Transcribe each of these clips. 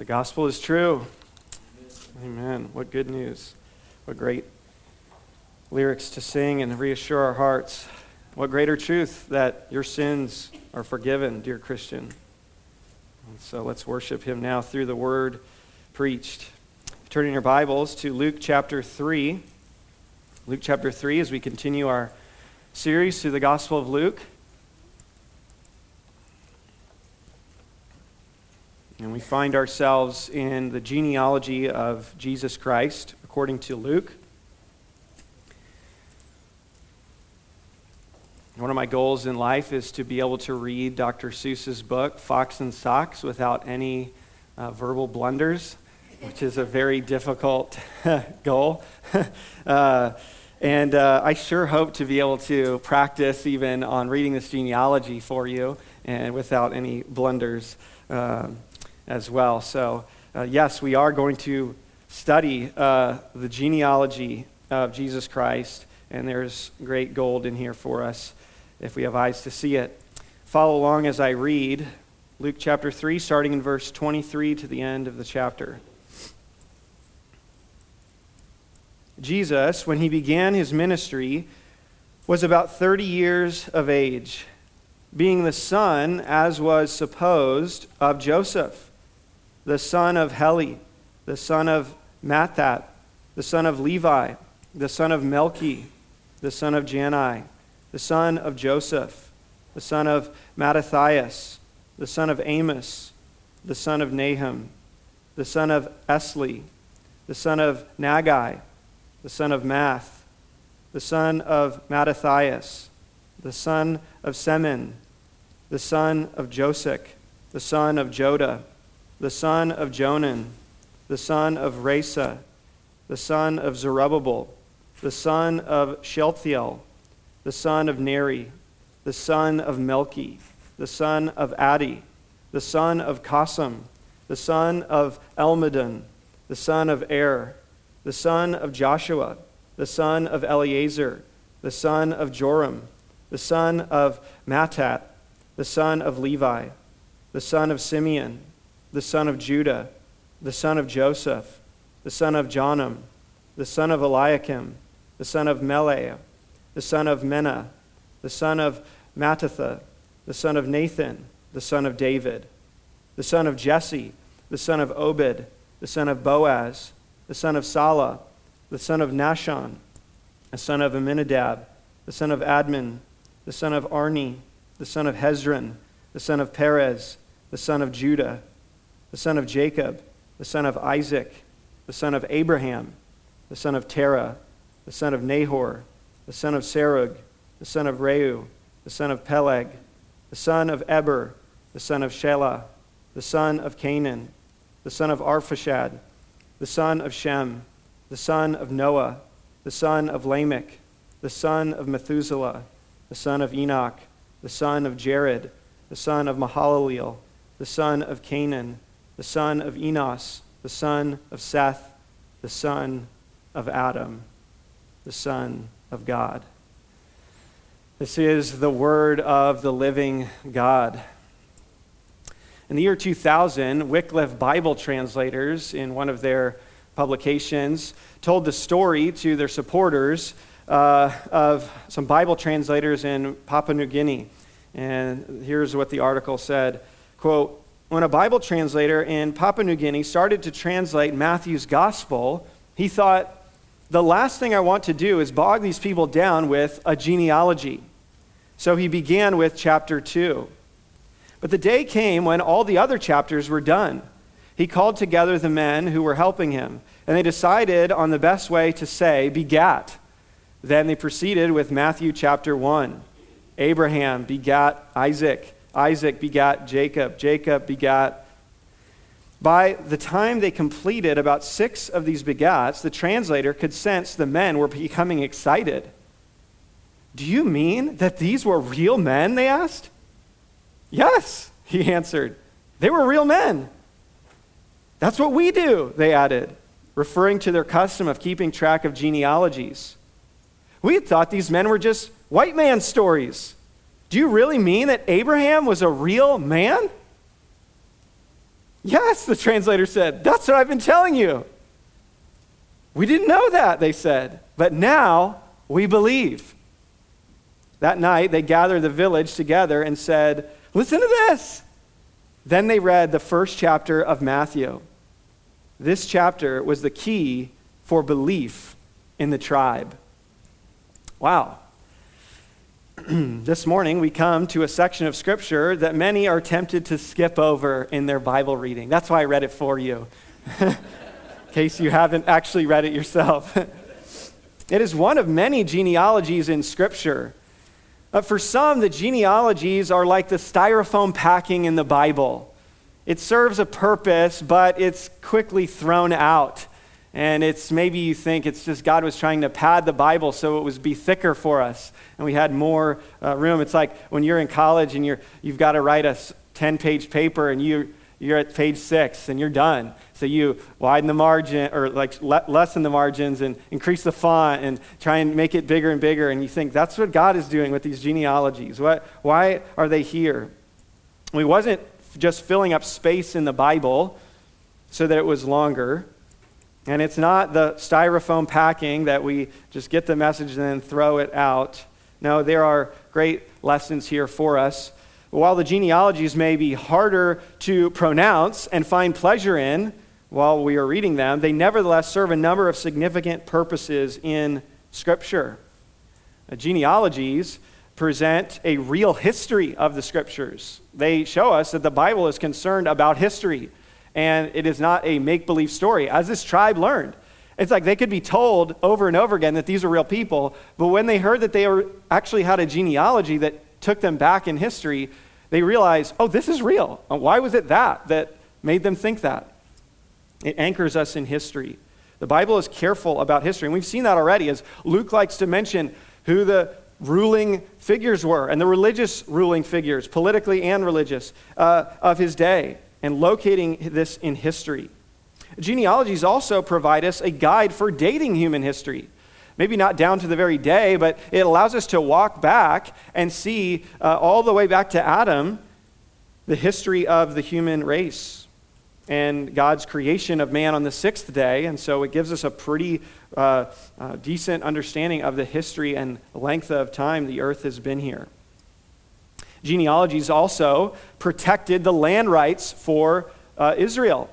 The gospel is true. Amen. What good news. What great lyrics to sing and reassure our hearts. What greater truth that your sins are forgiven, dear Christian. And so let's worship him now through the word preached. Turning your Bibles to Luke chapter 3. Luke chapter 3 as we continue our series through the Gospel of Luke. And we find ourselves in the genealogy of Jesus Christ according to Luke. One of my goals in life is to be able to read Dr. Seuss's book, Fox in Socks, without any uh, verbal blunders, which is a very difficult goal. uh, and uh, I sure hope to be able to practice even on reading this genealogy for you and without any blunders. Um, as well. So, uh, yes, we are going to study uh, the genealogy of Jesus Christ, and there's great gold in here for us if we have eyes to see it. Follow along as I read Luke chapter 3, starting in verse 23 to the end of the chapter. Jesus, when he began his ministry, was about 30 years of age, being the son, as was supposed, of Joseph the son of Heli, the son of Matthat, the son of Levi, the son of Melchi, the son of Jannai, the son of Joseph, the son of Mattathias, the son of Amos, the son of Nahum, the son of Esli, the son of Naggai, the son of Maath, the son of Mattathias, the son of Semein, the son of Josech, the son of Joda, the son of Joanan, the son of Rhesa, the son of Zerubbabel, the son of Shealtiel, the son of Neri, the son of Melchi, the son of Addi, the son of Cosam, the son of Elmadam, the son of Er, the son of Joshua, the son of Eliezer, the son of Jorim, the son of Matthat, the son of Levi, the son of Simeon, the son of Judah, the son of Joseph, the son of Jonam, the son of Eliakim, the son of Melea, the son of Menna, the son of Mattatha, the son of Nathan, the son of David, the son of Jesse, the son of Obed, the son of Boaz, the son of Sala, the son of Nahshon, the son of Amminadab, the son of Admin, the son of Arni, the son of Hezron, the son of Perez, the son of Judah, the son of Jacob, the son of Isaac, the son of Abraham, the son of Terah, the son of Nahor, the son of Serug, the son of Reu, the son of Peleg, the son of Eber, the son of Shelah, the son of Cainan, the son of Arphaxad, the son of Shem, the son of Noah, the son of Lamech, the son of Methuselah, the son of Enoch, the son of Jared, the son of Mahalaleel, the son of Cainan, the son of Enos, the son of Seth, the son of Adam, the son of God. This is the word of the living God. In the year 2000, Wycliffe Bible translators, in one of their publications, told the story to their supporters uh, of some Bible translators in Papua New Guinea. And here's what the article said quote, when a Bible translator in Papua New Guinea started to translate Matthew's gospel, he thought, the last thing I want to do is bog these people down with a genealogy. So he began with chapter 2. But the day came when all the other chapters were done. He called together the men who were helping him, and they decided on the best way to say, begat. Then they proceeded with Matthew chapter 1. Abraham begat Isaac. Isaac begat Jacob. Jacob begat. By the time they completed about six of these begats, the translator could sense the men were becoming excited. Do you mean that these were real men? They asked. Yes, he answered. They were real men. That's what we do, they added, referring to their custom of keeping track of genealogies. We had thought these men were just white man stories. Do you really mean that Abraham was a real man? Yes, the translator said. That's what I've been telling you. We didn't know that, they said. But now we believe. That night, they gathered the village together and said, Listen to this. Then they read the first chapter of Matthew. This chapter was the key for belief in the tribe. Wow. this morning, we come to a section of Scripture that many are tempted to skip over in their Bible reading. That's why I read it for you, in case you haven't actually read it yourself. it is one of many genealogies in Scripture. But for some, the genealogies are like the styrofoam packing in the Bible. It serves a purpose, but it's quickly thrown out. And it's maybe you think it's just God was trying to pad the Bible so it would be thicker for us and we had more uh, room. It's like when you're in college and you're, you've got to write a 10 page paper and you, you're at page six and you're done. So you widen the margin or like le- lessen the margins and increase the font and try and make it bigger and bigger. And you think that's what God is doing with these genealogies. What, why are they here? We wasn't just filling up space in the Bible so that it was longer. And it's not the styrofoam packing that we just get the message and then throw it out. No, there are great lessons here for us. While the genealogies may be harder to pronounce and find pleasure in while we are reading them, they nevertheless serve a number of significant purposes in Scripture. Genealogies present a real history of the Scriptures. They show us that the Bible is concerned about history and it is not a make believe story, as this tribe learned. It's like they could be told over and over again that these are real people, but when they heard that they were, actually had a genealogy that took them back in history, they realized, oh, this is real. Why was it that that made them think that? It anchors us in history. The Bible is careful about history, and we've seen that already as Luke likes to mention who the ruling figures were and the religious ruling figures, politically and religious, uh, of his day and locating this in history. Genealogies also provide us a guide for dating human history. Maybe not down to the very day, but it allows us to walk back and see uh, all the way back to Adam the history of the human race and God's creation of man on the sixth day. And so it gives us a pretty uh, uh, decent understanding of the history and length of time the earth has been here. Genealogies also protected the land rights for uh, Israel,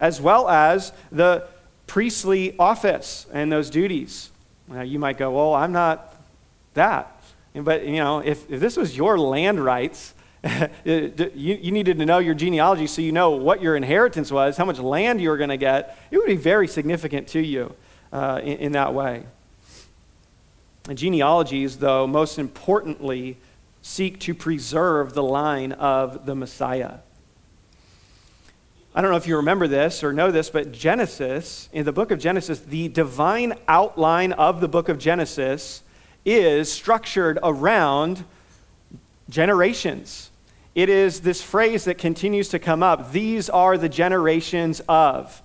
as well as the priestly office and those duties. Now, you might go, well, I'm not that. But, you know, if, if this was your land rights, you, you needed to know your genealogy so you know what your inheritance was, how much land you were going to get. It would be very significant to you uh, in, in that way. And genealogies, though, most importantly, seek to preserve the line of the Messiah. I don't know if you remember this or know this, but Genesis, in the book of Genesis, the divine outline of the book of Genesis is structured around generations. It is this phrase that continues to come up these are the generations of.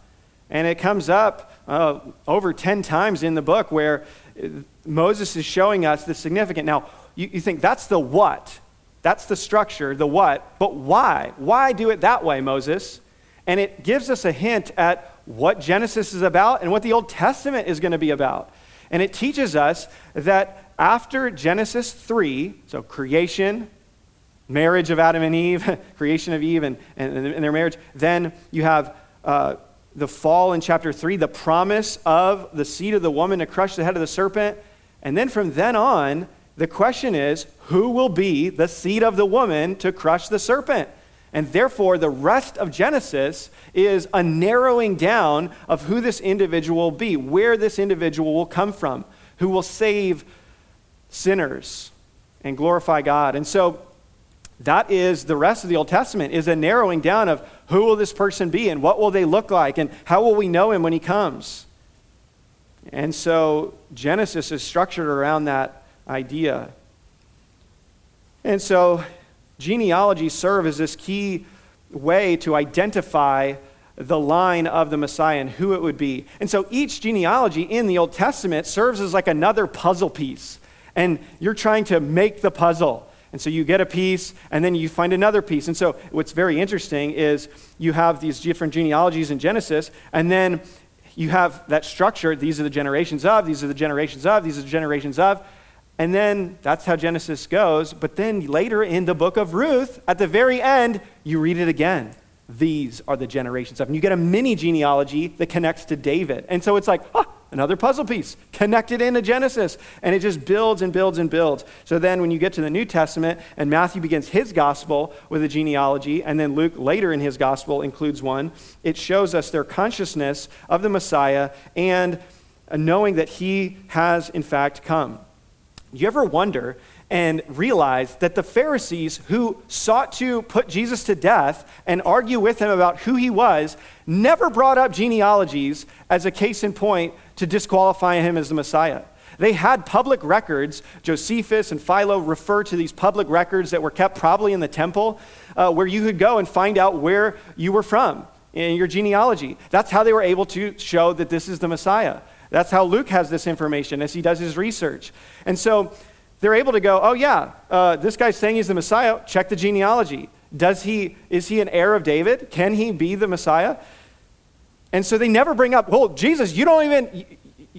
And it comes up uh, over 10 times in the book where Moses is showing us the significant. Now, you, you think that's the what, that's the structure, the what, but why? Why do it that way, Moses? And it gives us a hint at what Genesis is about and what the Old Testament is going to be about. And it teaches us that after Genesis 3, so creation, marriage of Adam and Eve, creation of Eve and, and, and their marriage, then you have uh, the fall in chapter 3, the promise of the seed of the woman to crush the head of the serpent. And then from then on, the question is who will be the seed of the woman to crush the serpent? And therefore, the rest of Genesis is a narrowing down of who this individual will be, where this individual will come from, who will save sinners and glorify God. And so, that is the rest of the Old Testament is a narrowing down of who will this person be and what will they look like and how will we know him when he comes. And so Genesis is structured around that idea. And so genealogies serve as this key way to identify the line of the Messiah and who it would be. And so each genealogy in the Old Testament serves as like another puzzle piece. And you're trying to make the puzzle. And so you get a piece, and then you find another piece. And so what's very interesting is you have these different genealogies in Genesis, and then you have that structure. These are the generations of, these are the generations of, these are the generations of. And then that's how Genesis goes. But then later in the book of Ruth, at the very end, you read it again. These are the generations of. And you get a mini genealogy that connects to David. And so it's like, ah, another puzzle piece connected into Genesis. And it just builds and builds and builds. So then when you get to the New Testament and Matthew begins his gospel with a genealogy, and then Luke later in his gospel includes one, it shows us their consciousness of the Messiah and knowing that he has in fact come. You ever wonder and realize that the Pharisees who sought to put Jesus to death and argue with him about who he was never brought up genealogies as a case in point to disqualify him as the Messiah. They had public records. Josephus and Philo refer to these public records that were kept probably in the temple, uh, where you could go and find out where you were from in your genealogy. That's how they were able to show that this is the Messiah. That's how Luke has this information as he does his research. And so they're able to go, oh, yeah, uh, this guy's saying he's the Messiah. Check the genealogy. Does he, is he an heir of David? Can he be the Messiah? And so they never bring up, well, Jesus, you don't even,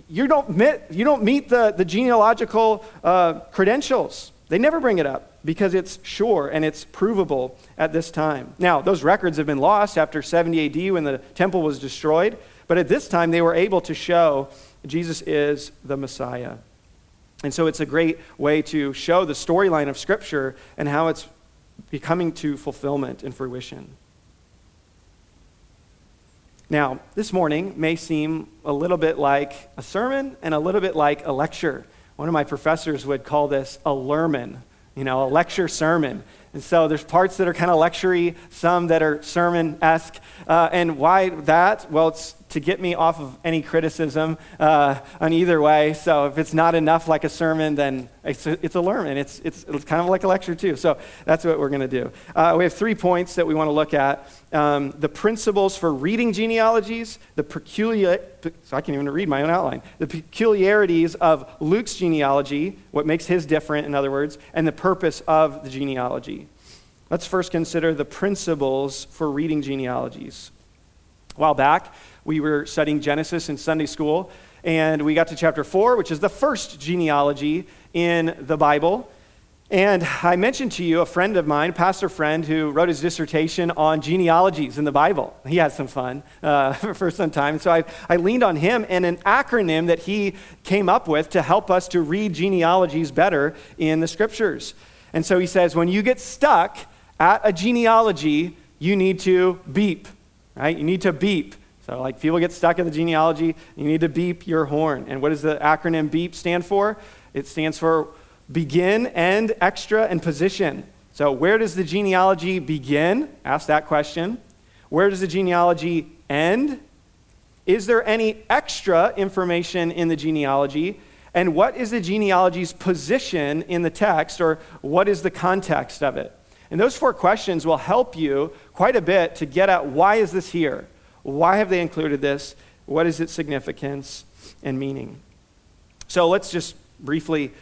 you don't meet, you don't meet the, the genealogical uh, credentials. They never bring it up because it's sure and it's provable at this time. Now, those records have been lost after 70 AD when the temple was destroyed, but at this time they were able to show Jesus is the Messiah. And so it's a great way to show the storyline of Scripture and how it's becoming to fulfillment and fruition. Now, this morning may seem a little bit like a sermon and a little bit like a lecture. One of my professors would call this a lermon, you know, a lecture sermon. And so there's parts that are kind of lectury, some that are sermon esque. Uh, and why that? Well, it's to get me off of any criticism uh, on either way. So if it's not enough like a sermon, then it's a, it's a sermon. It's, it's, it's kind of like a lecture, too. So that's what we're going to do. Uh, we have three points that we want to look at um, the principles for reading genealogies, the peculiar, so I can't even read my own outline, the peculiarities of Luke's genealogy, what makes his different, in other words, and the purpose of the genealogy. Let's first consider the principles for reading genealogies. A while back, we were studying Genesis in Sunday school, and we got to chapter 4, which is the first genealogy in the Bible. And I mentioned to you a friend of mine, pastor friend, who wrote his dissertation on genealogies in the Bible. He had some fun uh, for some time. So I, I leaned on him and an acronym that he came up with to help us to read genealogies better in the scriptures. And so he says, when you get stuck at a genealogy, you need to beep, right? You need to beep. So, like, people get stuck in the genealogy, you need to beep your horn. And what does the acronym BEEP stand for? It stands for begin, end, extra, and position. So, where does the genealogy begin? Ask that question. Where does the genealogy end? Is there any extra information in the genealogy? And what is the genealogy's position in the text, or what is the context of it? And those four questions will help you quite a bit to get at why is this here? Why have they included this? What is its significance and meaning? So let's just briefly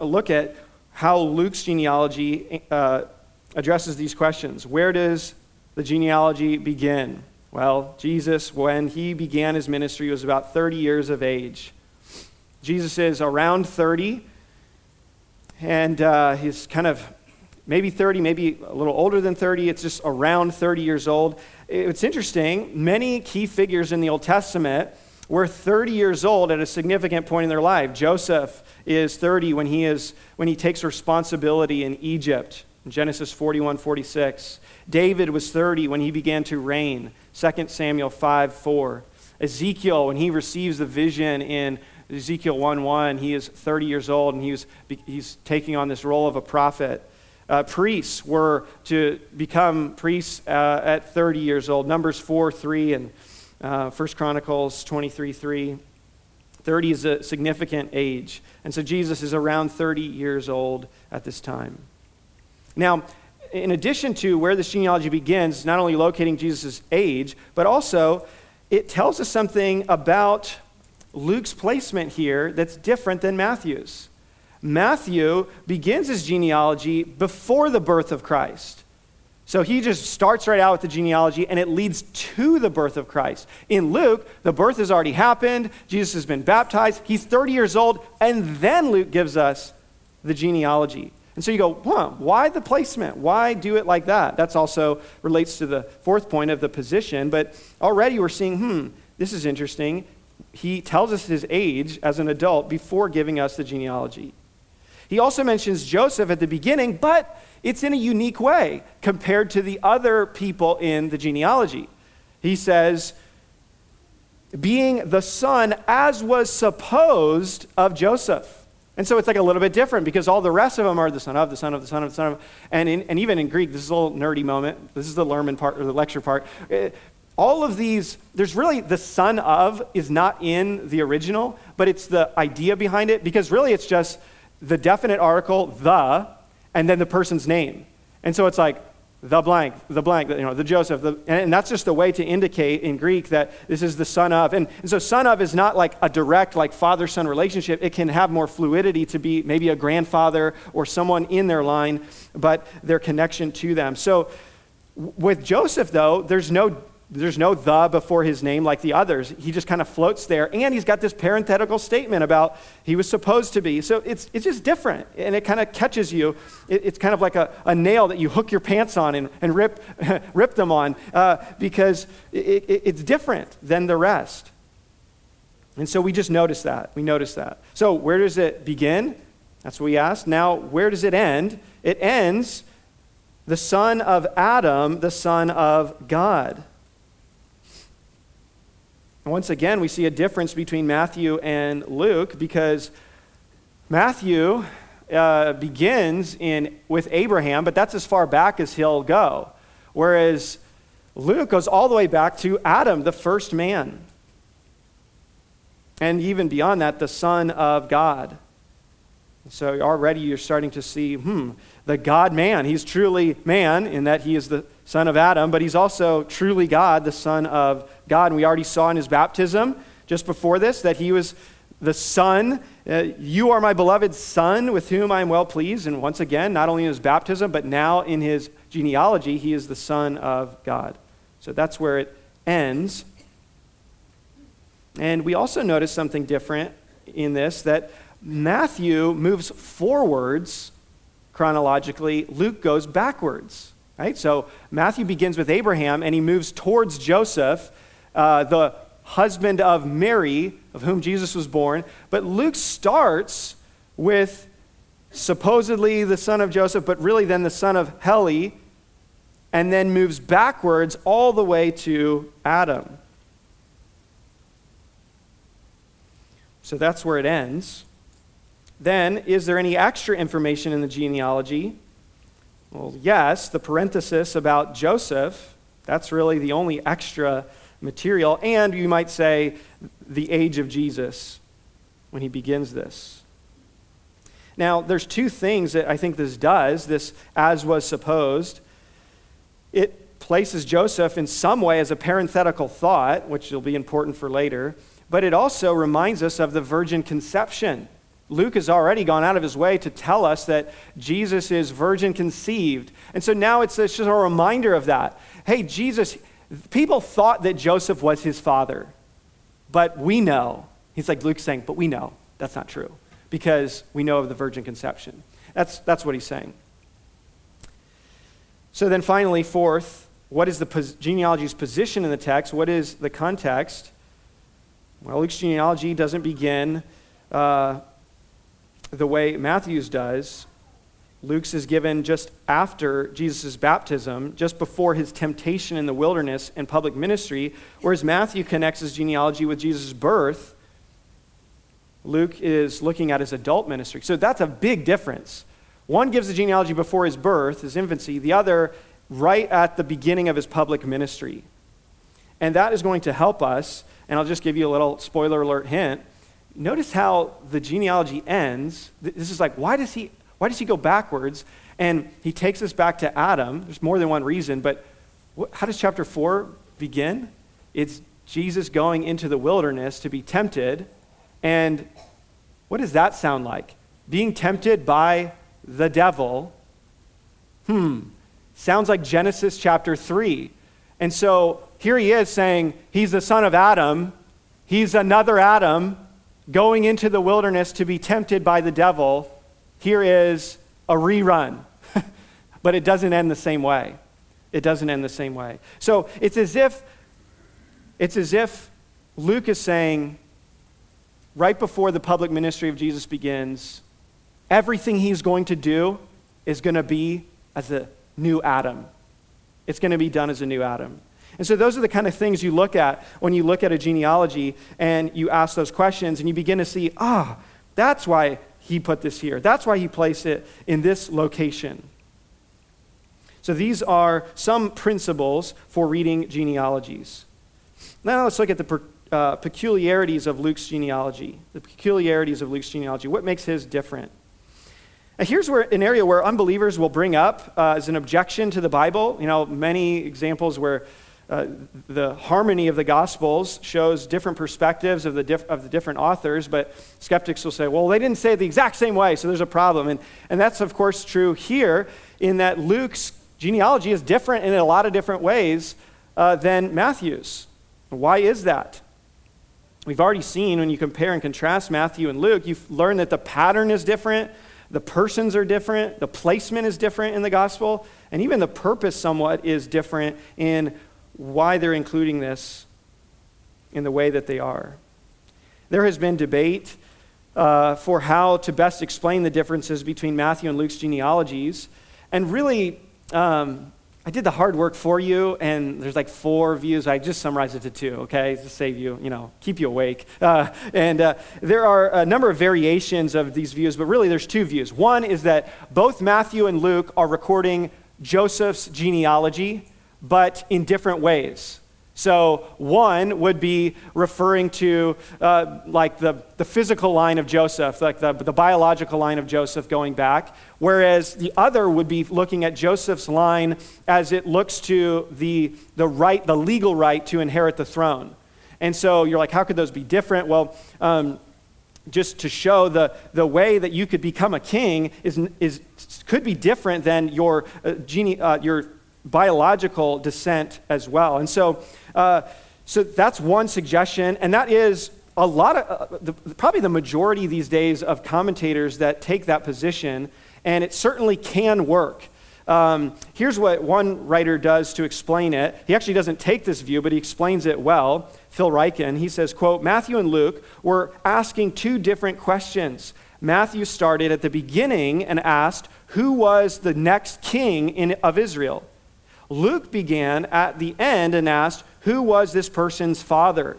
look at how Luke's genealogy uh, addresses these questions. Where does the genealogy begin? Well, Jesus, when he began his ministry, was about 30 years of age. Jesus is around 30, and uh, he's kind of maybe 30, maybe a little older than 30. It's just around 30 years old. It's interesting, many key figures in the Old Testament were 30 years old at a significant point in their life. Joseph is 30 when he, is, when he takes responsibility in Egypt, Genesis 41 46. David was 30 when he began to reign, 2 Samuel 5 4. Ezekiel, when he receives the vision in Ezekiel 1 1, he is 30 years old and he was, he's taking on this role of a prophet uh, priests were to become priests uh, at 30 years old. Numbers 4 3 and uh, 1 Chronicles 23 3. 30 is a significant age. And so Jesus is around 30 years old at this time. Now, in addition to where this genealogy begins, not only locating Jesus' age, but also it tells us something about Luke's placement here that's different than Matthew's. Matthew begins his genealogy before the birth of Christ. So he just starts right out with the genealogy and it leads to the birth of Christ. In Luke, the birth has already happened, Jesus has been baptized, he's 30 years old, and then Luke gives us the genealogy. And so you go, huh, why the placement? Why do it like that? That's also relates to the fourth point of the position, but already we're seeing, hmm, this is interesting. He tells us his age as an adult before giving us the genealogy. He also mentions Joseph at the beginning, but it's in a unique way compared to the other people in the genealogy. He says, being the son, as was supposed, of Joseph. And so it's like a little bit different because all the rest of them are the son of, the son of, the son of, the son of. And, in, and even in Greek, this is a little nerdy moment. This is the Lermon part, or the lecture part. It, all of these, there's really the son of is not in the original, but it's the idea behind it because really it's just the definite article, the, and then the person's name. And so it's like the blank, the blank, you know, the Joseph. The, and that's just a way to indicate in Greek that this is the son of. And, and so son of is not like a direct, like father son relationship. It can have more fluidity to be maybe a grandfather or someone in their line, but their connection to them. So with Joseph, though, there's no there's no the before his name like the others. He just kind of floats there. And he's got this parenthetical statement about he was supposed to be. So it's, it's just different. And it kind of catches you. It, it's kind of like a, a nail that you hook your pants on and, and rip, rip them on uh, because it, it, it's different than the rest. And so we just notice that. We notice that. So where does it begin? That's what we asked. Now, where does it end? It ends the son of Adam, the son of God. Once again, we see a difference between Matthew and Luke because Matthew uh, begins in, with Abraham, but that's as far back as he'll go. Whereas Luke goes all the way back to Adam, the first man. And even beyond that, the Son of God. So already you're starting to see, hmm, the God man. He's truly man in that he is the son of Adam, but he's also truly God, the Son of God. And we already saw in his baptism just before this that he was the Son. Uh, you are my beloved Son with whom I am well pleased. And once again, not only in his baptism, but now in his genealogy, he is the Son of God. So that's where it ends. And we also notice something different in this that Matthew moves forwards chronologically, Luke goes backwards. Right? So Matthew begins with Abraham and he moves towards Joseph, uh, the husband of Mary, of whom Jesus was born. But Luke starts with supposedly the son of Joseph, but really then the son of Heli, and then moves backwards all the way to Adam. So that's where it ends. Then, is there any extra information in the genealogy? Well, yes, the parenthesis about Joseph, that's really the only extra material. And you might say the age of Jesus when he begins this. Now, there's two things that I think this does, this as was supposed. It places Joseph in some way as a parenthetical thought, which will be important for later, but it also reminds us of the virgin conception. Luke has already gone out of his way to tell us that Jesus is virgin conceived. And so now it's, it's just a reminder of that. Hey, Jesus, people thought that Joseph was his father, but we know. He's like Luke's saying, but we know that's not true because we know of the virgin conception. That's, that's what he's saying. So then finally, fourth, what is the pos- genealogy's position in the text? What is the context? Well, Luke's genealogy doesn't begin uh, the way Matthew's does. Luke's is given just after Jesus' baptism, just before his temptation in the wilderness and public ministry, whereas Matthew connects his genealogy with Jesus' birth. Luke is looking at his adult ministry. So that's a big difference. One gives the genealogy before his birth, his infancy, the other right at the beginning of his public ministry. And that is going to help us, and I'll just give you a little spoiler alert hint notice how the genealogy ends. This is like, why does he, why does he go backwards? And he takes us back to Adam. There's more than one reason, but what, how does chapter 4 begin? It's Jesus going into the wilderness to be tempted. And what does that sound like? being tempted by the devil, hmm, sounds like Genesis chapter 3. And so here he is saying he's the son of Adam, he's another Adam going into the wilderness to be tempted by the devil. Here is a rerun, but it doesn't end the same way. It doesn't end the same way. So it's as if it's as if Luke is saying right before the public ministry of Jesus begins, everything he's going to do is going to be as a new Adam. It's going to be done as a new Adam. And so, those are the kind of things you look at when you look at a genealogy and you ask those questions and you begin to see, ah, that's why he put this here. That's why he placed it in this location. So, these are some principles for reading genealogies. Now, let's look at the uh, peculiarities of Luke's genealogy. The peculiarities of Luke's genealogy. What makes his different? Now, here's where, an area where unbelievers will bring up uh, as an objection to the Bible. You know, many examples where uh, the harmony of the Gospels shows different perspectives of the, diff- of the different authors, but skeptics will say, well, they didn't say it the exact same way, so there's a problem. And, and that's, of course, true here in that Luke's genealogy is different in a lot of different ways uh, than Matthew's. Why is that? We've already seen when you compare and contrast Matthew and Luke, you've learned that the pattern is different, the persons are different, the placement is different in the gospel, and even the purpose somewhat is different in why they're including this in the way that they are. There has been debate uh, for how to best explain the differences between Matthew and Luke's genealogies, and really, um, I did the hard work for you, and there's like four views. I just summarized it to two, okay, to save you, you know, keep you awake. Uh, and uh, there are a number of variations of these views, but really there's two views. One is that both Matthew and Luke are recording Joseph's genealogy, but in different ways. So, one would be referring to uh, like the, the physical line of Joseph, like the, the biological line of Joseph going back, whereas the other would be looking at Joseph's line as it looks to the, the right, the legal right to inherit the throne. And so you're like, how could those be different? Well, um, just to show the, the way that you could become a king is, is, could be different than your, uh, uh, your biological descent as well. And so, uh, so that's one suggestion, and that is a lot of, uh, the, probably the majority these days of commentators that take that position, and it certainly can work. Um, here's what one writer does to explain it. He actually doesn't take this view, but he explains it well. Phil Ryken, he says, quote, Matthew and Luke were asking two different questions. Matthew started at the beginning and asked, who was the next king in, of Israel? Luke began at the end and asked, Who was this person's father?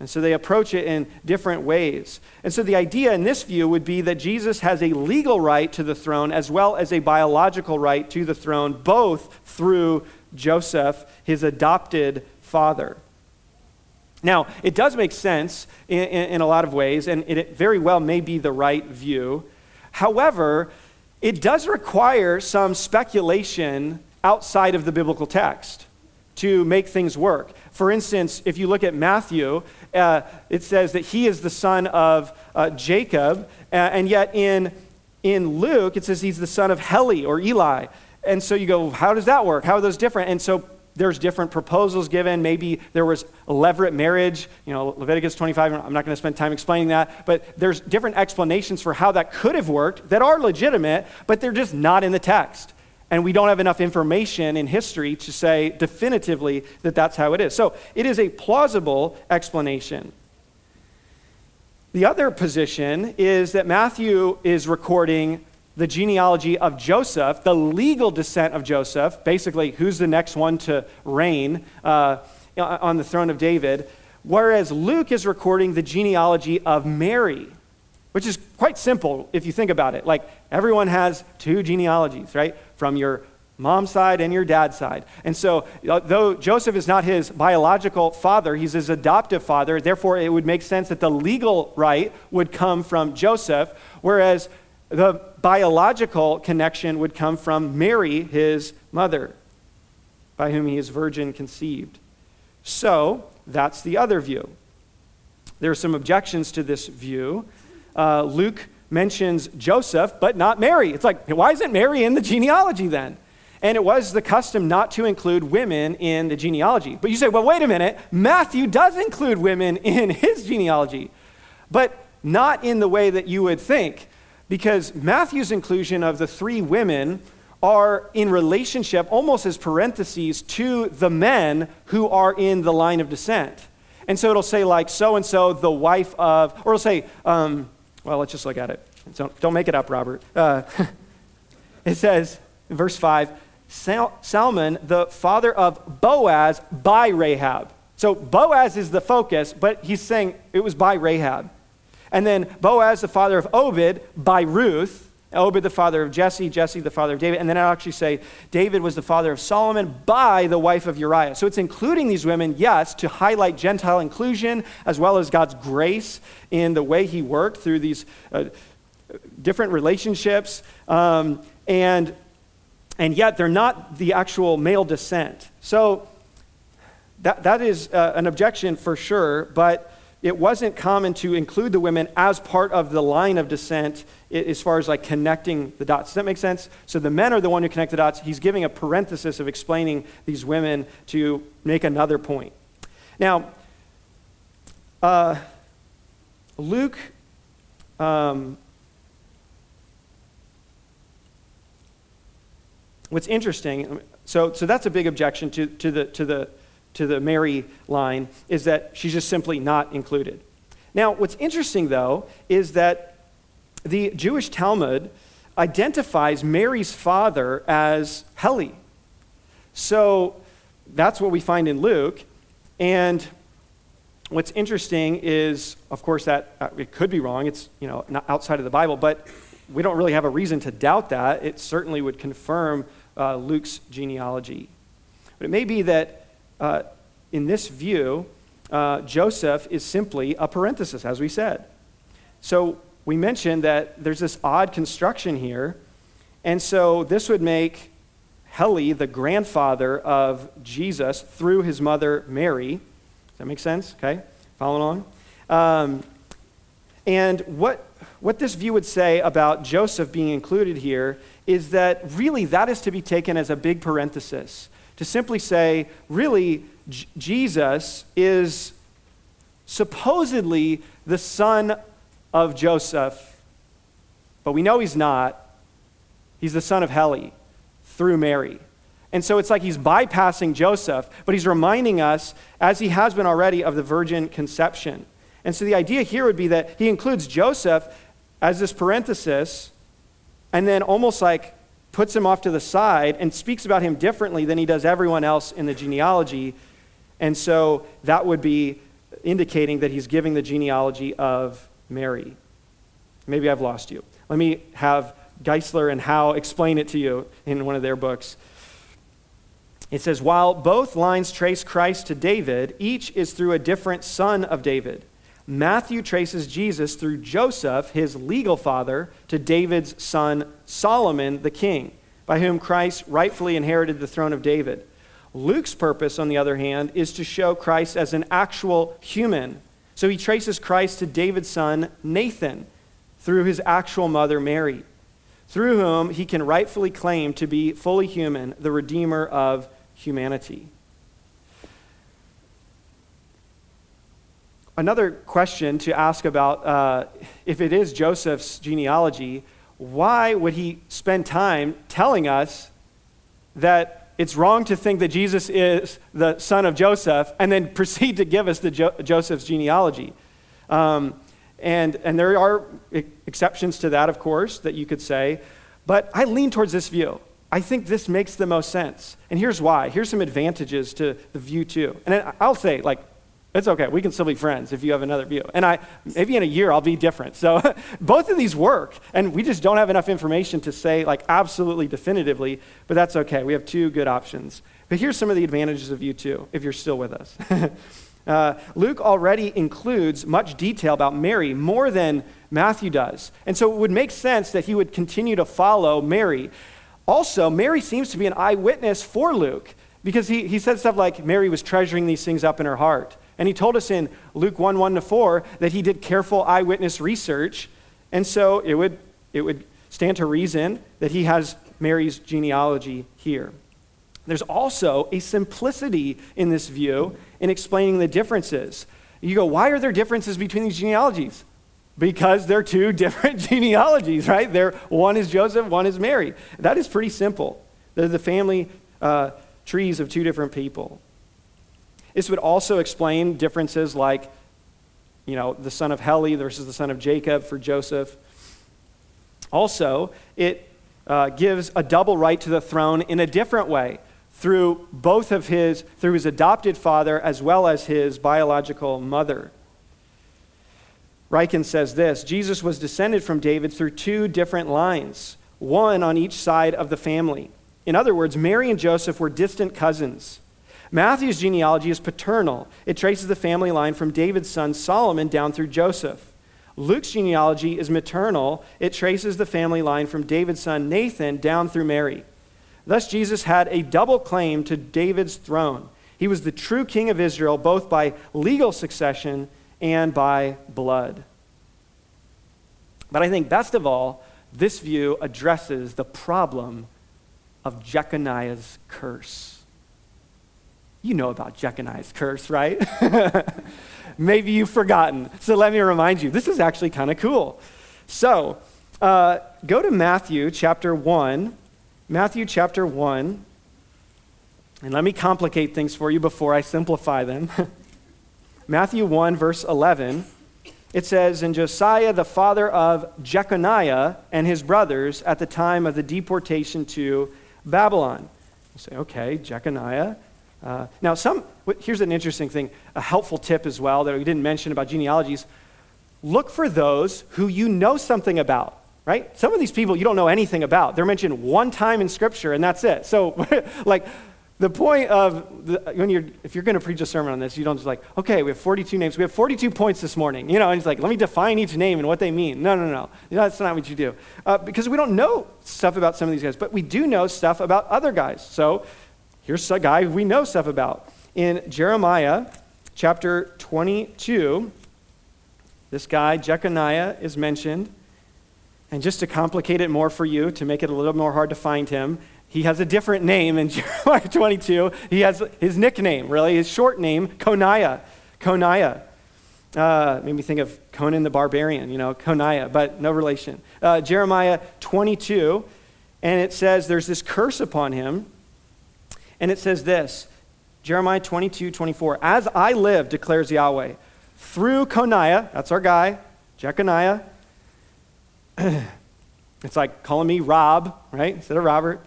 And so they approach it in different ways. And so the idea in this view would be that Jesus has a legal right to the throne as well as a biological right to the throne, both through Joseph, his adopted father. Now, it does make sense in, in, in a lot of ways, and it very well may be the right view. However, it does require some speculation outside of the biblical text to make things work. For instance, if you look at Matthew, uh, it says that he is the son of uh, Jacob, uh, and yet in, in Luke, it says he's the son of Heli or Eli. And so you go, how does that work? How are those different? And so there's different proposals given. Maybe there was a levirate marriage, you know, Leviticus 25. I'm not going to spend time explaining that, but there's different explanations for how that could have worked that are legitimate, but they're just not in the text and we don't have enough information in history to say definitively that that's how it is. So it is a plausible explanation. The other position is that Matthew is recording the genealogy of Joseph, the legal descent of Joseph, basically, who's the next one to reign uh, on the throne of David, whereas Luke is recording the genealogy of Mary, which is quite simple if you think about it. Like, everyone has two genealogies, right? From your mom's side and your dad's side. And so, uh, though Joseph is not his biological father, he's his adoptive father, therefore, it would make sense that the legal right would come from Joseph, whereas the biological connection would come from Mary, his mother, by whom he is virgin conceived. So, that's the other view. There are some objections to this view. Uh, Luke mentions Joseph, but not Mary. It's like, why isn't Mary in the genealogy then? And it was the custom not to include women in the genealogy. But you say, well, wait a minute. Matthew does include women in his genealogy, but not in the way that you would think, because Matthew's inclusion of the three women are in relationship, almost as parentheses, to the men who are in the line of descent. And so it'll say, like, so and so, the wife of, or it'll say, um, well, let's just look at it. Don't, don't make it up, Robert. Uh, it says, verse 5, Sal- Salmon, the father of Boaz by Rahab. So Boaz is the focus, but he's saying it was by Rahab. And then Boaz, the father of Obed, by Ruth. Obed, the father of Jesse, Jesse, the father of David. And then I'll actually say David was the father of Solomon by the wife of Uriah. So it's including these women, yes, to highlight Gentile inclusion as well as God's grace in the way he worked through these uh, different relationships. Um, and, and yet they're not the actual male descent. So that, that is uh, an objection for sure, but it wasn't common to include the women as part of the line of descent as far as like connecting the dots. Does that make sense? So the men are the one who connect the dots. He's giving a parenthesis of explaining these women to make another point. Now, uh, Luke um, what's interesting so, so that's a big objection to, to, the, to the to the Mary line is that she's just simply not included. Now, what's interesting, though, is that the Jewish Talmud identifies Mary's father as Heli. So that's what we find in Luke. And what's interesting is, of course, that uh, it could be wrong. It's you know not outside of the Bible, but we don't really have a reason to doubt that. It certainly would confirm uh, Luke's genealogy. But it may be that uh, in this view, uh, Joseph is simply a parenthesis, as we said. So we mentioned that there's this odd construction here. And so this would make Heli the grandfather of Jesus through his mother Mary. Does that make sense? Okay, following along. Um, and what, what this view would say about Joseph being included here is that really that is to be taken as a big parenthesis to simply say, really, J- Jesus is supposedly the son of Joseph, but we know he's not. He's the son of Heli through Mary. And so it's like he's bypassing Joseph, but he's reminding us, as he has been already, of the virgin conception. And so the idea here would be that he includes Joseph as this parenthesis, and then almost like puts him off to the side and speaks about him differently than he does everyone else in the genealogy. And so that would be indicating that he's giving the genealogy of Mary. Maybe I've lost you. Let me have Geisler and Howe explain it to you in one of their books. It says, while both lines trace Christ to David, each is through a different son of David. Matthew traces Jesus through Joseph, his legal father, to David's son Solomon, the king, by whom Christ rightfully inherited the throne of David. Luke's purpose, on the other hand, is to show Christ as an actual human. So he traces Christ to David's son Nathan through his actual mother Mary, through whom he can rightfully claim to be fully human, the Redeemer of humanity. Another question to ask about uh, if it is Joseph's genealogy, why would he spend time telling us that it's wrong to think that Jesus is the son of Joseph and then proceed to give us the jo- Joseph's genealogy? Um, and, and there are exceptions to that, of course, that you could say. But I lean towards this view. I think this makes the most sense. And here's why. Here's some advantages to the view, too. And I'll say, like, it's okay. We can still be friends if you have another view. And I, maybe in a year I'll be different. So both of these work, and we just don't have enough information to say like absolutely definitively, but that's okay. We have two good options. But here's some of the advantages of you too, if you're still with us. uh, Luke already includes much detail about Mary, more than Matthew does. And so it would make sense that he would continue to follow Mary. Also, Mary seems to be an eyewitness for Luke because he, he said stuff like Mary was treasuring these things up in her heart. And he told us in Luke 1 1 to 4 that he did careful eyewitness research And so it would, it would stand to reason that he has Mary's genealogy here. There's also a simplicity in this view in explaining the differences. You go, why are there differences between these genealogies? Because they're two different genealogies, right? They're, one is Joseph, one is Mary. That is pretty simple. They're the family uh, trees of two different people. This would also explain differences like, you know, the son of Heli versus the son of Jacob for Joseph. Also, it uh, gives a double right to the throne in a different way through both of his, through his adopted father as well as his biological mother. Ryken says this Jesus was descended from David through two different lines, one on each side of the family. In other words, Mary and Joseph were distant cousins. Matthew's genealogy is paternal, it traces the family line from David's son Solomon down through Joseph. Luke's genealogy is maternal, it traces the family line from David's son Nathan down through Mary. Thus, Jesus had a double claim to David's throne. He was the true king of Israel, both by legal succession and by blood. But I think best of all, this view addresses the problem of Jeconiah's curse. You know about Jeconiah's curse, right? Maybe you've forgotten. So let me remind you. This is actually kind of cool. So uh, go to Matthew chapter 1 Matthew chapter 1. And let me complicate things for you before I simplify them. Matthew 1, verse 11. It says, And Josiah, the father of Jeconiah and his brothers, at the time of the deportation to Babylon. You say, okay, Jeconiah. Uh, now, some, here's an interesting thing, a helpful tip as well that we didn't mention about genealogies. Look for those who you know something about right? Some of these people you don't know anything about. They're mentioned one time in Scripture, and that's it. So, like, the point of the, when you're if you're going to preach a sermon on this, you don't just like, okay, we have 42 names. We have 42 points this morning. You know, and it's like, let me define each name and what they mean. No, no, no. That's not what you do. Uh, because we don't know stuff about some of these guys, but we do know stuff about other guys. So, here's a guy we know stuff about. In Jeremiah chapter 22, this guy, Jeconiah, is mentioned. And just to complicate it more for you, to make it a little more hard to find him, he has a different name in Jeremiah 22. He has his nickname, really, his short name, Coniah. Coniah. Uh, made me think of Conan the Barbarian, you know, Coniah, but no relation. Uh, Jeremiah 22, and it says there's this curse upon him. And it says this Jeremiah 22, 24. As I live, declares Yahweh, through Coniah, that's our guy, Jeconiah, it's like calling me Rob, right, instead of Robert.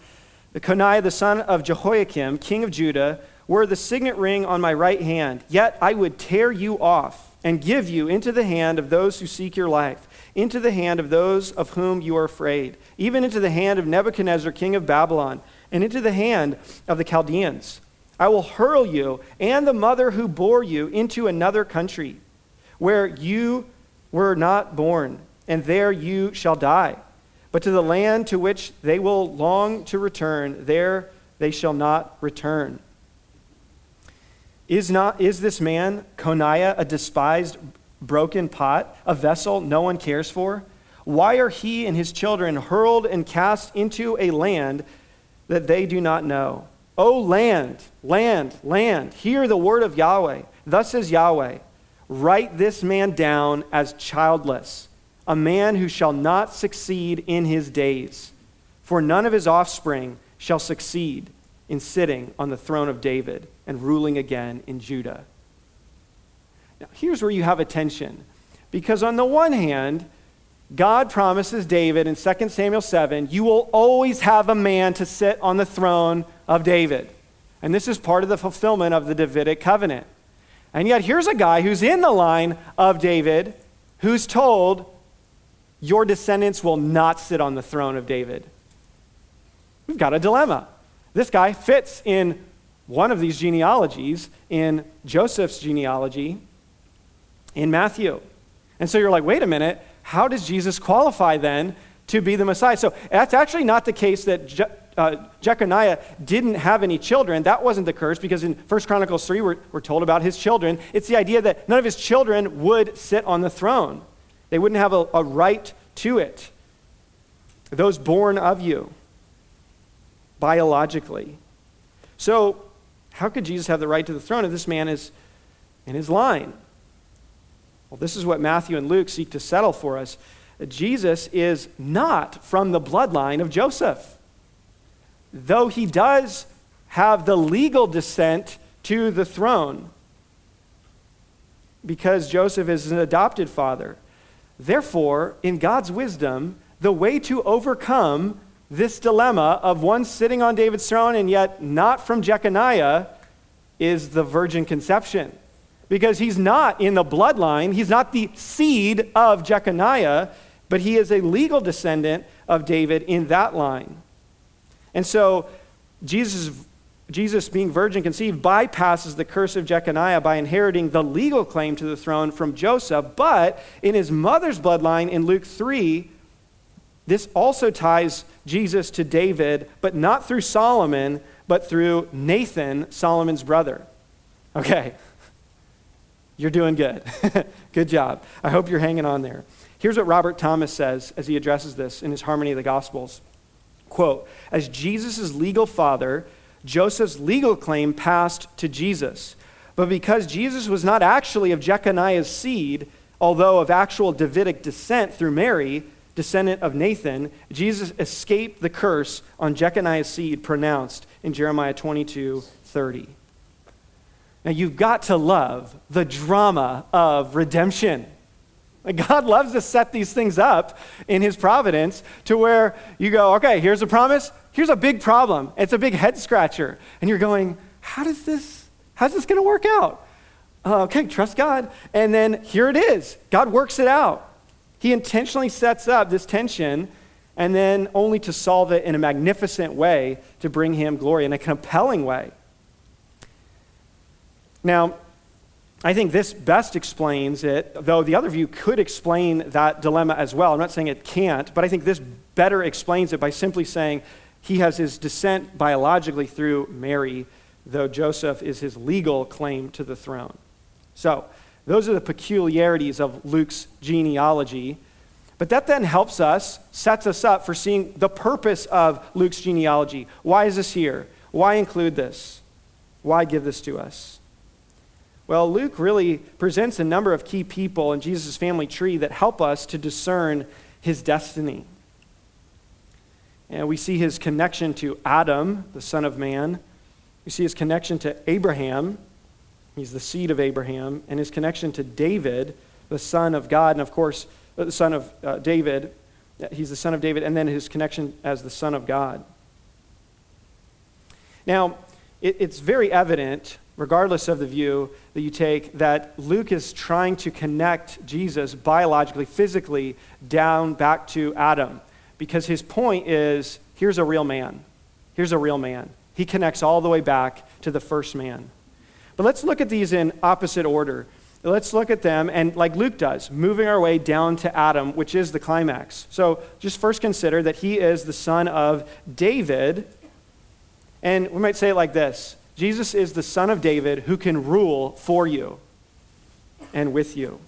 The Coniah, the son of Jehoiakim, king of Judah, were the signet ring on my right hand. Yet I would tear you off and give you into the hand of those who seek your life, into the hand of those of whom you are afraid, even into the hand of Nebuchadnezzar, king of Babylon, and into the hand of the Chaldeans. I will hurl you and the mother who bore you into another country where you were not born and there you shall die. But to the land to which they will long to return, there they shall not return. Is, not, is this man, Coniah, a despised, broken pot, a vessel no one cares for? Why are he and his children hurled and cast into a land that they do not know? O land, land, land, hear the word of Yahweh. Thus says Yahweh Write this man down as childless a man who shall not succeed in his days, for none of his offspring shall succeed in sitting on the throne of David and ruling again in Judah. Now, here's where you have a tension. Because on the one hand, God promises David in 2 Samuel 7, you will always have a man to sit on the throne of David. And this is part of the fulfillment of the Davidic covenant. And yet, here's a guy who's in the line of David who's told, your descendants will not sit on the throne of David. We've got a dilemma. This guy fits in one of these genealogies, in Joseph's genealogy, in Matthew. And so you're like, wait a minute, how does Jesus qualify then to be the Messiah? So that's actually not the case that Je- uh, Jeconiah didn't have any children. That wasn't the curse because in 1 Chronicles 3, we're, we're told about his children. It's the idea that none of his children would sit on the throne. They wouldn't have a, a right to it. Those born of you, biologically. So, how could Jesus have the right to the throne if this man is in his line? Well, this is what Matthew and Luke seek to settle for us. Jesus is not from the bloodline of Joseph, though he does have the legal descent to the throne because Joseph is an adopted father. Therefore, in God's wisdom, the way to overcome this dilemma of one sitting on David's throne and yet not from Jeconiah is the virgin conception. Because he's not in the bloodline, he's not the seed of Jeconiah, but he is a legal descendant of David in that line. And so Jesus Jesus, being virgin conceived, bypasses the curse of Jeconiah by inheriting the legal claim to the throne from Joseph. But in his mother's bloodline, in Luke 3, this also ties Jesus to David, but not through Solomon, but through Nathan, Solomon's brother. Okay, you're doing good. good job. I hope you're hanging on there. Here's what Robert Thomas says as he addresses this in his Harmony of the Gospels. Quote, as Jesus' legal father, Joseph's legal claim passed to Jesus. But because Jesus was not actually of Jeconiah's seed, although of actual Davidic descent through Mary, descendant of Nathan, Jesus escaped the curse on Jeconiah's seed pronounced in Jeremiah 22 30. Now, you've got to love the drama of redemption. God loves to set these things up in His providence to where you go, okay, here's a promise, here's a big problem. It's a big head scratcher. And you're going, how does this, how's this going to work out? Uh, okay, trust God. And then here it is. God works it out. He intentionally sets up this tension and then only to solve it in a magnificent way to bring him glory in a compelling way. Now, I think this best explains it, though the other view could explain that dilemma as well. I'm not saying it can't, but I think this better explains it by simply saying he has his descent biologically through Mary, though Joseph is his legal claim to the throne. So, those are the peculiarities of Luke's genealogy. But that then helps us, sets us up for seeing the purpose of Luke's genealogy. Why is this here? Why include this? Why give this to us? Well, Luke really presents a number of key people in Jesus' family tree that help us to discern his destiny. And we see his connection to Adam, the son of man. We see his connection to Abraham. He's the seed of Abraham. And his connection to David, the son of God. And of course, uh, the son of uh, David. He's the son of David. And then his connection as the son of God. Now, it, it's very evident, regardless of the view that you take, that Luke is trying to connect Jesus biologically, physically, down back to Adam because his point is here's a real man. Here's a real man. He connects all the way back to the first man. But let's look at these in opposite order. Let's look at them, and like Luke does, moving our way down to Adam, which is the climax. So just first consider that he is the son of David. And we might say it like this Jesus is the son of David who can rule for you and with you.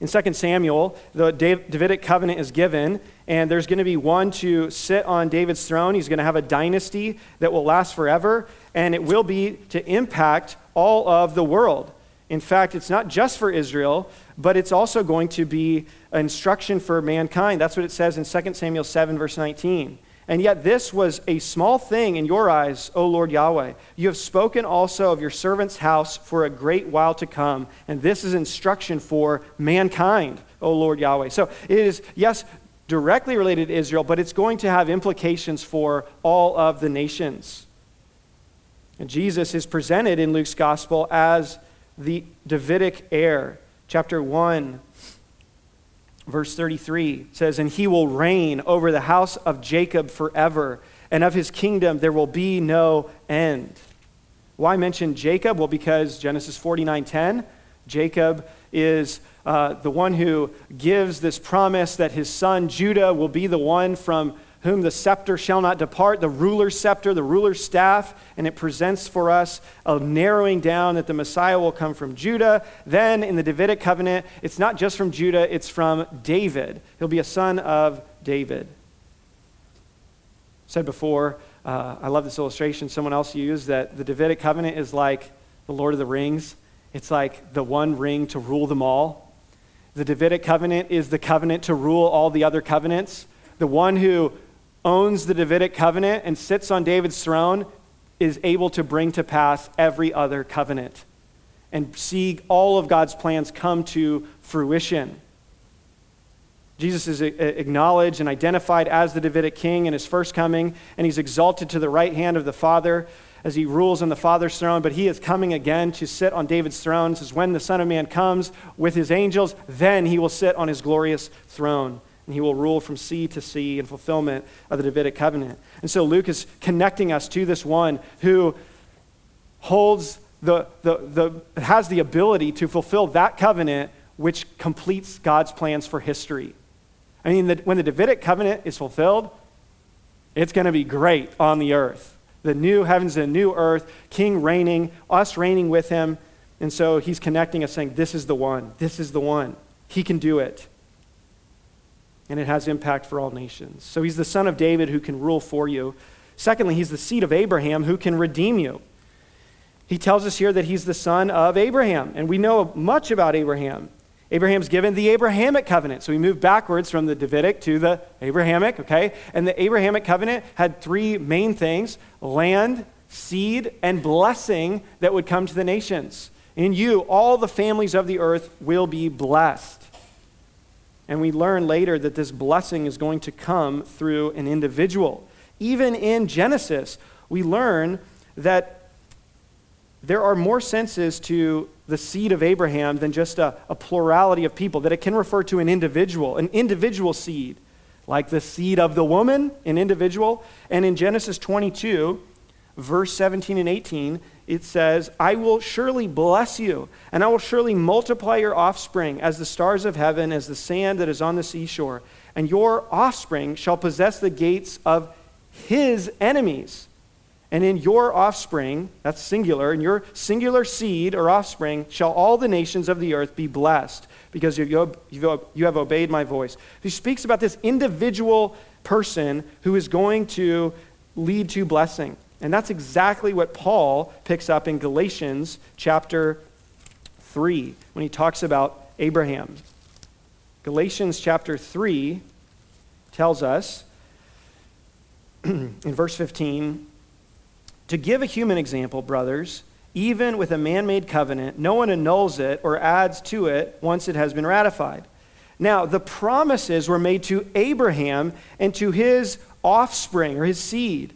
In 2 Samuel, the Davidic covenant is given, and there's going to be one to sit on David's throne. He's going to have a dynasty that will last forever, and it will be to impact all of the world. In fact, it's not just for Israel, but it's also going to be an instruction for mankind. That's what it says in 2 Samuel 7, verse 19. And yet, this was a small thing in your eyes, O Lord Yahweh. You have spoken also of your servant's house for a great while to come. And this is instruction for mankind, O Lord Yahweh. So it is, yes, directly related to Israel, but it's going to have implications for all of the nations. And Jesus is presented in Luke's gospel as the Davidic heir. Chapter 1, Verse 33 says, And he will reign over the house of Jacob forever, and of his kingdom there will be no end. Why mention Jacob? Well, because Genesis 49:10, Jacob is uh, the one who gives this promise that his son Judah will be the one from whom the scepter shall not depart, the ruler's scepter, the ruler's staff, and it presents for us a narrowing down that the Messiah will come from Judah. Then in the Davidic covenant, it's not just from Judah, it's from David. He'll be a son of David. Said before, uh, I love this illustration someone else used that the Davidic covenant is like the Lord of the Rings. It's like the one ring to rule them all. The Davidic covenant is the covenant to rule all the other covenants. The one who owns the Davidic covenant and sits on David's throne is able to bring to pass every other covenant and see all of God's plans come to fruition. Jesus is acknowledged and identified as the Davidic king in his first coming, and he's exalted to the right hand of the Father as he rules on the Father's throne. But he is coming again to sit on David's throne. Says, When the Son of Man comes with his angels, then he will sit on his glorious throne and he will rule from sea to sea in fulfillment of the Davidic covenant. And so Luke is connecting us to this one who holds the, the, the has the ability to fulfill that covenant which completes God's plans for history. I mean, the, when the Davidic covenant is fulfilled, it's going to be great on the earth. The new heavens and new earth, king reigning, us reigning with him. And so he's connecting us, saying, This is the one. This is the one. He can do it and it has impact for all nations. So he's the son of David who can rule for you. Secondly, he's the seed of Abraham who can redeem you. He tells us here that he's the son of Abraham, and we know much about Abraham. Abraham's given the Abrahamic covenant. So we move backwards from the Davidic to the Abrahamic, okay? And the Abrahamic covenant had three main things land, seed, and blessing that would come to the nations. In you, all the families of the earth will be blessed. And we learn later that this blessing is going to come through an individual. Even in Genesis, we learn that there are more senses to the seed of Abraham than just a, a, plurality of people, that it can refer to an individual, an individual seed, like the seed of the woman, an individual. And in Genesis 22, verse 17 and 18, it says, I will surely bless you, and I will surely multiply your offspring as the stars of heaven, as the sand that is on the seashore. And your offspring shall possess the gates of his enemies. And in your offspring, that's singular, in your singular seed or offspring, shall all the nations of the earth be blessed, because you, have obeyed my voice. He speaks about this individual person who is going to lead to blessing. And that's exactly what Paul picks up in Galatians chapter 3 when he talks about Abraham. Galatians chapter 3 tells us in verse 15 to give a human example, brothers, even with a man made covenant, no one annuls it or adds to it once it has been ratified. Now, the promises were made to Abraham and to his offspring or his seed.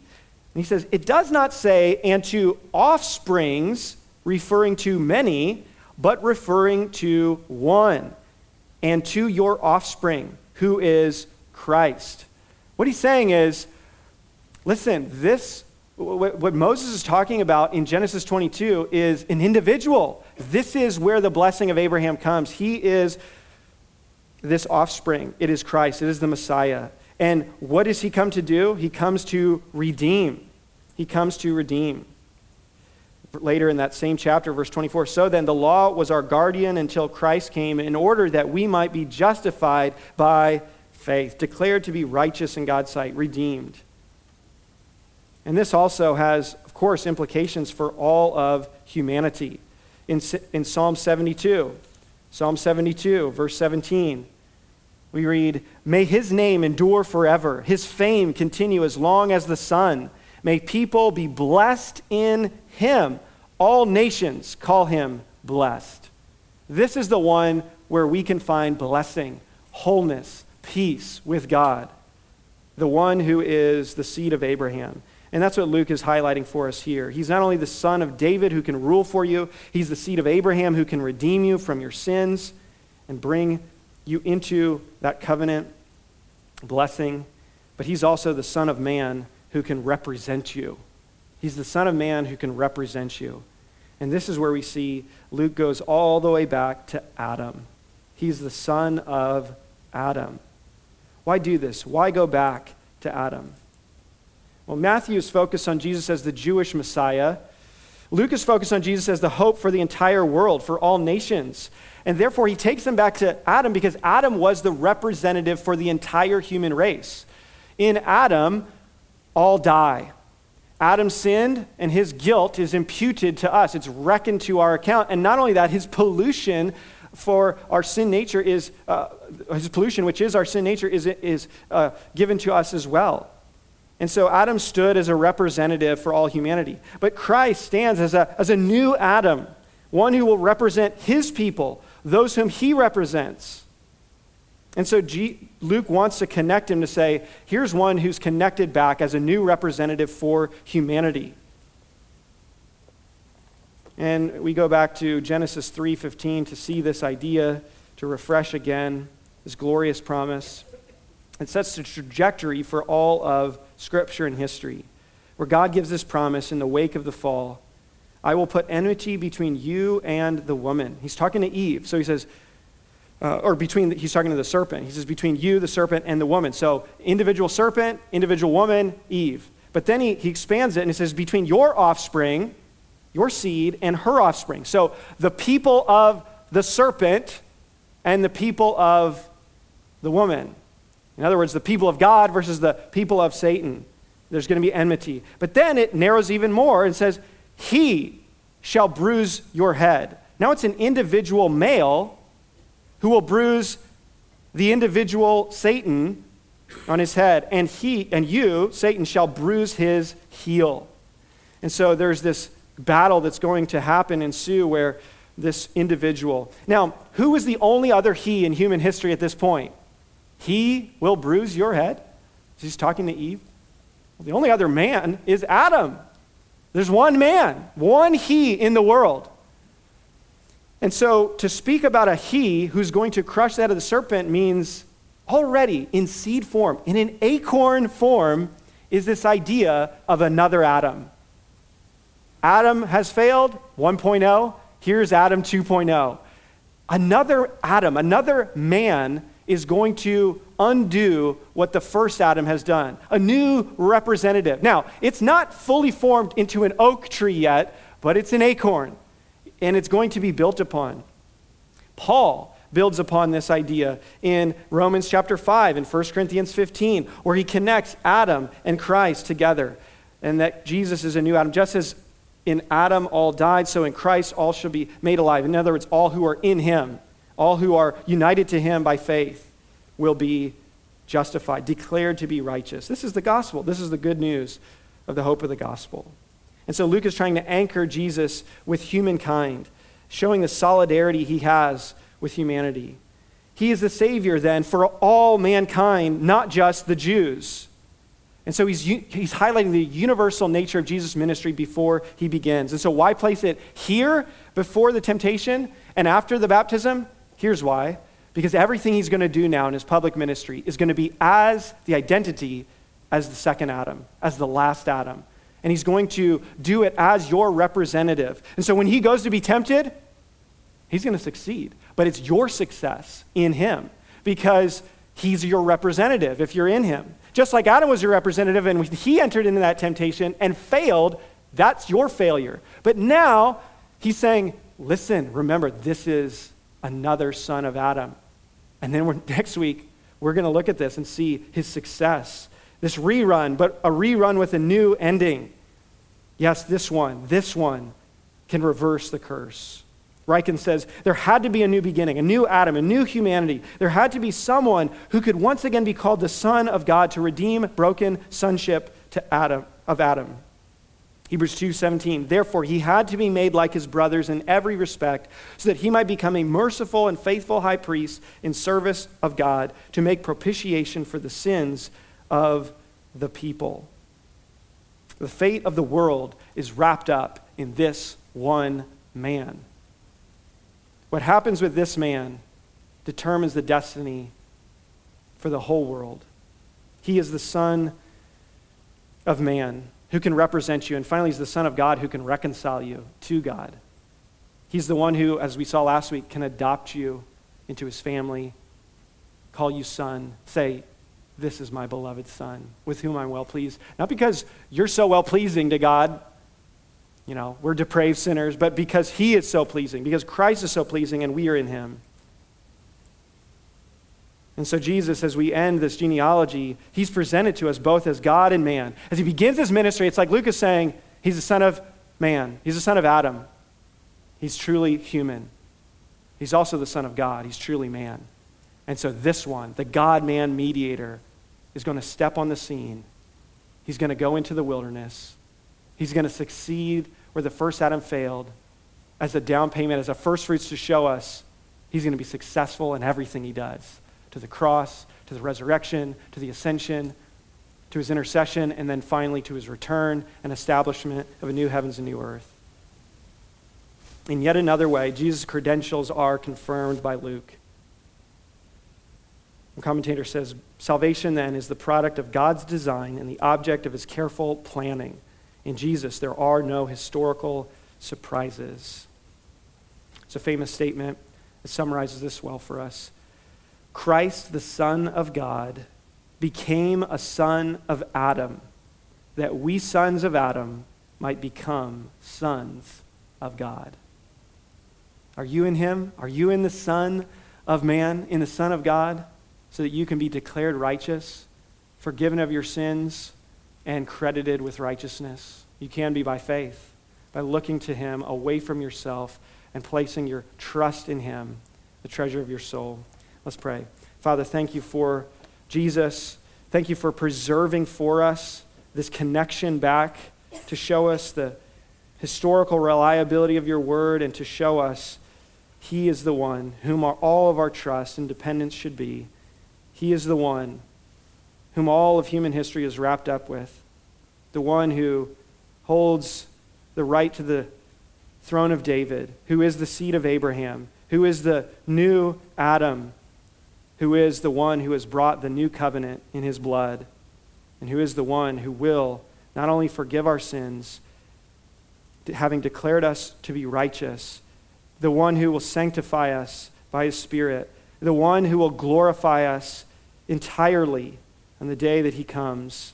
And he says, it does not say, and to offsprings, referring to many, but referring to one, and to your offspring, who is Christ. What he's saying is, listen, this, what Moses is talking about in Genesis 22 is an individual. This is where the blessing of Abraham comes. He is this offspring, it is Christ, it is the Messiah. And what does he come to do? He comes to redeem. He comes to redeem. Later in that same chapter, verse 24 So then, the law was our guardian until Christ came in order that we might be justified by faith, declared to be righteous in God's sight, redeemed. And this also has, of course, implications for all of humanity. In, in Psalm 72, Psalm 72, verse 17, we read, May his name endure forever, his fame continue as long as the sun. May people be blessed in him. All nations call him blessed. This is the one where we can find blessing, wholeness, peace with God. The one who is the seed of Abraham. And that's what Luke is highlighting for us here. He's not only the son of David who can rule for you, he's the seed of Abraham who can redeem you from your sins and bring you into that covenant blessing. But he's also the son of man who can represent you. He's the Son of Man who can represent you. And this is where we see Luke goes all the way back to Adam. He's the son of Adam. Why do this? Why go back to Adam. Well, Matthew is focused on Jesus as the Jewish Messiah. Luke is focused on Jesus as the hope for the entire world, for all nations. And therefore, he takes them back to Adam because Adam was the representative for the entire human race. In Adam, all die. Adam sinned, and his guilt is imputed to us. It's reckoned to our account. And not only that, his pollution for our sin nature is, uh, his pollution, which is our sin nature, is, is uh, given to us as well. And so Adam stood as a representative for all humanity. But Christ stands as a, as a new Adam, one who will represent his people, those whom he represents. And so G- Luke wants to connect him to say, here's one who's connected back as a new representative for humanity. And we go back to Genesis 3:15 to see this idea, to refresh again this glorious promise. It sets the trajectory for all of Scripture and history, where God gives this promise in the wake of the fall I will put enmity between you and the woman. He's talking to Eve. So he says, uh, or between, the, he's talking to the serpent. He says, between you, the serpent, and the woman. So individual serpent, individual woman, Eve. But then he, he expands it and he says, between your offspring, your seed, and her offspring. So the people of the serpent and the people of the woman. In other words, the people of God versus the people of Satan. There's going to be enmity. But then it narrows even more and says, He shall bruise your head. Now it's an individual male who will bruise the individual Satan on his head, and he and you, Satan, shall bruise his heel. And so there's this battle that's going to happen, ensue, where this individual. Now, who is the only other he in human history at this point? He will bruise your head. He's talking to Eve. Well, the only other man is Adam. There's one man, one he in the world. And so to speak about a he who's going to crush that of the serpent means already in seed form, in an acorn form, is this idea of another Adam. Adam has failed, 1.0. Here's Adam 2.0. Another Adam, another man is going to undo what the first Adam has done. A new representative. Now, it's not fully formed into an oak tree yet, but it's an acorn, and it's going to be built upon. Paul builds upon this idea in Romans chapter 5 and 1 Corinthians 15, where he connects Adam and Christ together, and that Jesus is a new Adam. Just as in Adam all died, so in Christ all shall be made alive. In other words, all who are in him all who are united to him by faith will be justified, declared to be righteous. This is the gospel. This is the good news of the hope of the gospel. And so Luke is trying to anchor Jesus with humankind, showing the solidarity he has with humanity. He is the Savior then for all mankind, not just the Jews. And so he's, he's highlighting the universal nature of Jesus' ministry before he begins. And so, why place it here before the temptation and after the baptism? Here's why because everything he's going to do now in his public ministry is going to be as the identity as the second Adam, as the last Adam. And he's going to do it as your representative. And so when he goes to be tempted, he's going to succeed. But it's your success in him because he's your representative if you're in him. Just like Adam was your representative and he entered into that temptation and failed, that's your failure. But now he's saying, listen, remember, this is another son of Adam. And then next week, we're going to look at this and see his success. This rerun, but a rerun with a new ending. Yes, this one, this one can reverse the curse. Ryken says there had to be a new beginning, a new Adam, a new humanity. There had to be someone who could once again be called the Son of God to redeem broken sonship to Adam, of Adam. Hebrews 2:17 Therefore he had to be made like his brothers in every respect so that he might become a merciful and faithful high priest in service of God to make propitiation for the sins of the people. The fate of the world is wrapped up in this one man. What happens with this man determines the destiny for the whole world. He is the son of man who can represent you. And finally, he's the Son of God who can reconcile you to God. He's the one who, as we saw last week, can adopt you into his family, call you son, say, This is my beloved Son, with whom I'm well pleased. Not because you're so well pleasing to God, you know, we're depraved sinners, but because He is so pleasing, because Christ is so pleasing and we are in Him. And so, Jesus, as we end this genealogy, He's presented to us both as God and man. As He begins His ministry, it's like Luke is saying, He's the Son of man, He's the Son of Adam. He's truly human. He's also the Son of God, He's truly man. And so, this one, the God man mediator, is going to step on the scene. He's going to go into the wilderness. He's going to succeed where the first Adam failed as a down payment, as a first fruits to show us he's going to be successful in everything he does to the cross, to the resurrection, to the ascension, to his intercession, and then finally to his return and establishment of a new heavens and new earth. In yet another way, Jesus' credentials are confirmed by Luke. One commentator says salvation then is the product of God's design and the object of his careful planning. In Jesus, there are no historical surprises. It's a famous statement. that summarizes this well for us. Christ, the Son of God, became a son of Adam, that we sons of Adam might become sons of God. Are you in him? Are you in the Son of man, in the Son of God, so that you can be declared righteous, forgiven of your sins, and credited with righteousness? You can be by faith, by looking to him away from yourself and placing your trust in him, the treasure of your soul. Let's pray. Father, thank you for Jesus. Thank you for preserving for us this connection back to show us the historical reliability of your word and to show us he is the one whom all of our trust and dependence should be. He is the one whom all of human history is wrapped up with, the one who holds the right to the throne of David, who is the seed of Abraham, who is the new Adam, who is the one who has brought the new covenant in his blood, and who is the one who will not only forgive our sins, having declared us to be righteous, the one who will sanctify us by his Spirit, the one who will glorify us entirely on the day that he comes,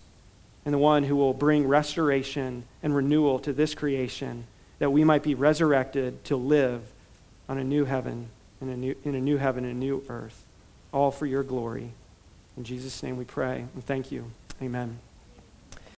and the one who will bring restoration and renewal to this creation, that we might be resurrected to live on a new heaven, in a new, in a new heaven and a new earth, all for your glory. In Jesus' name we pray and thank you. Amen.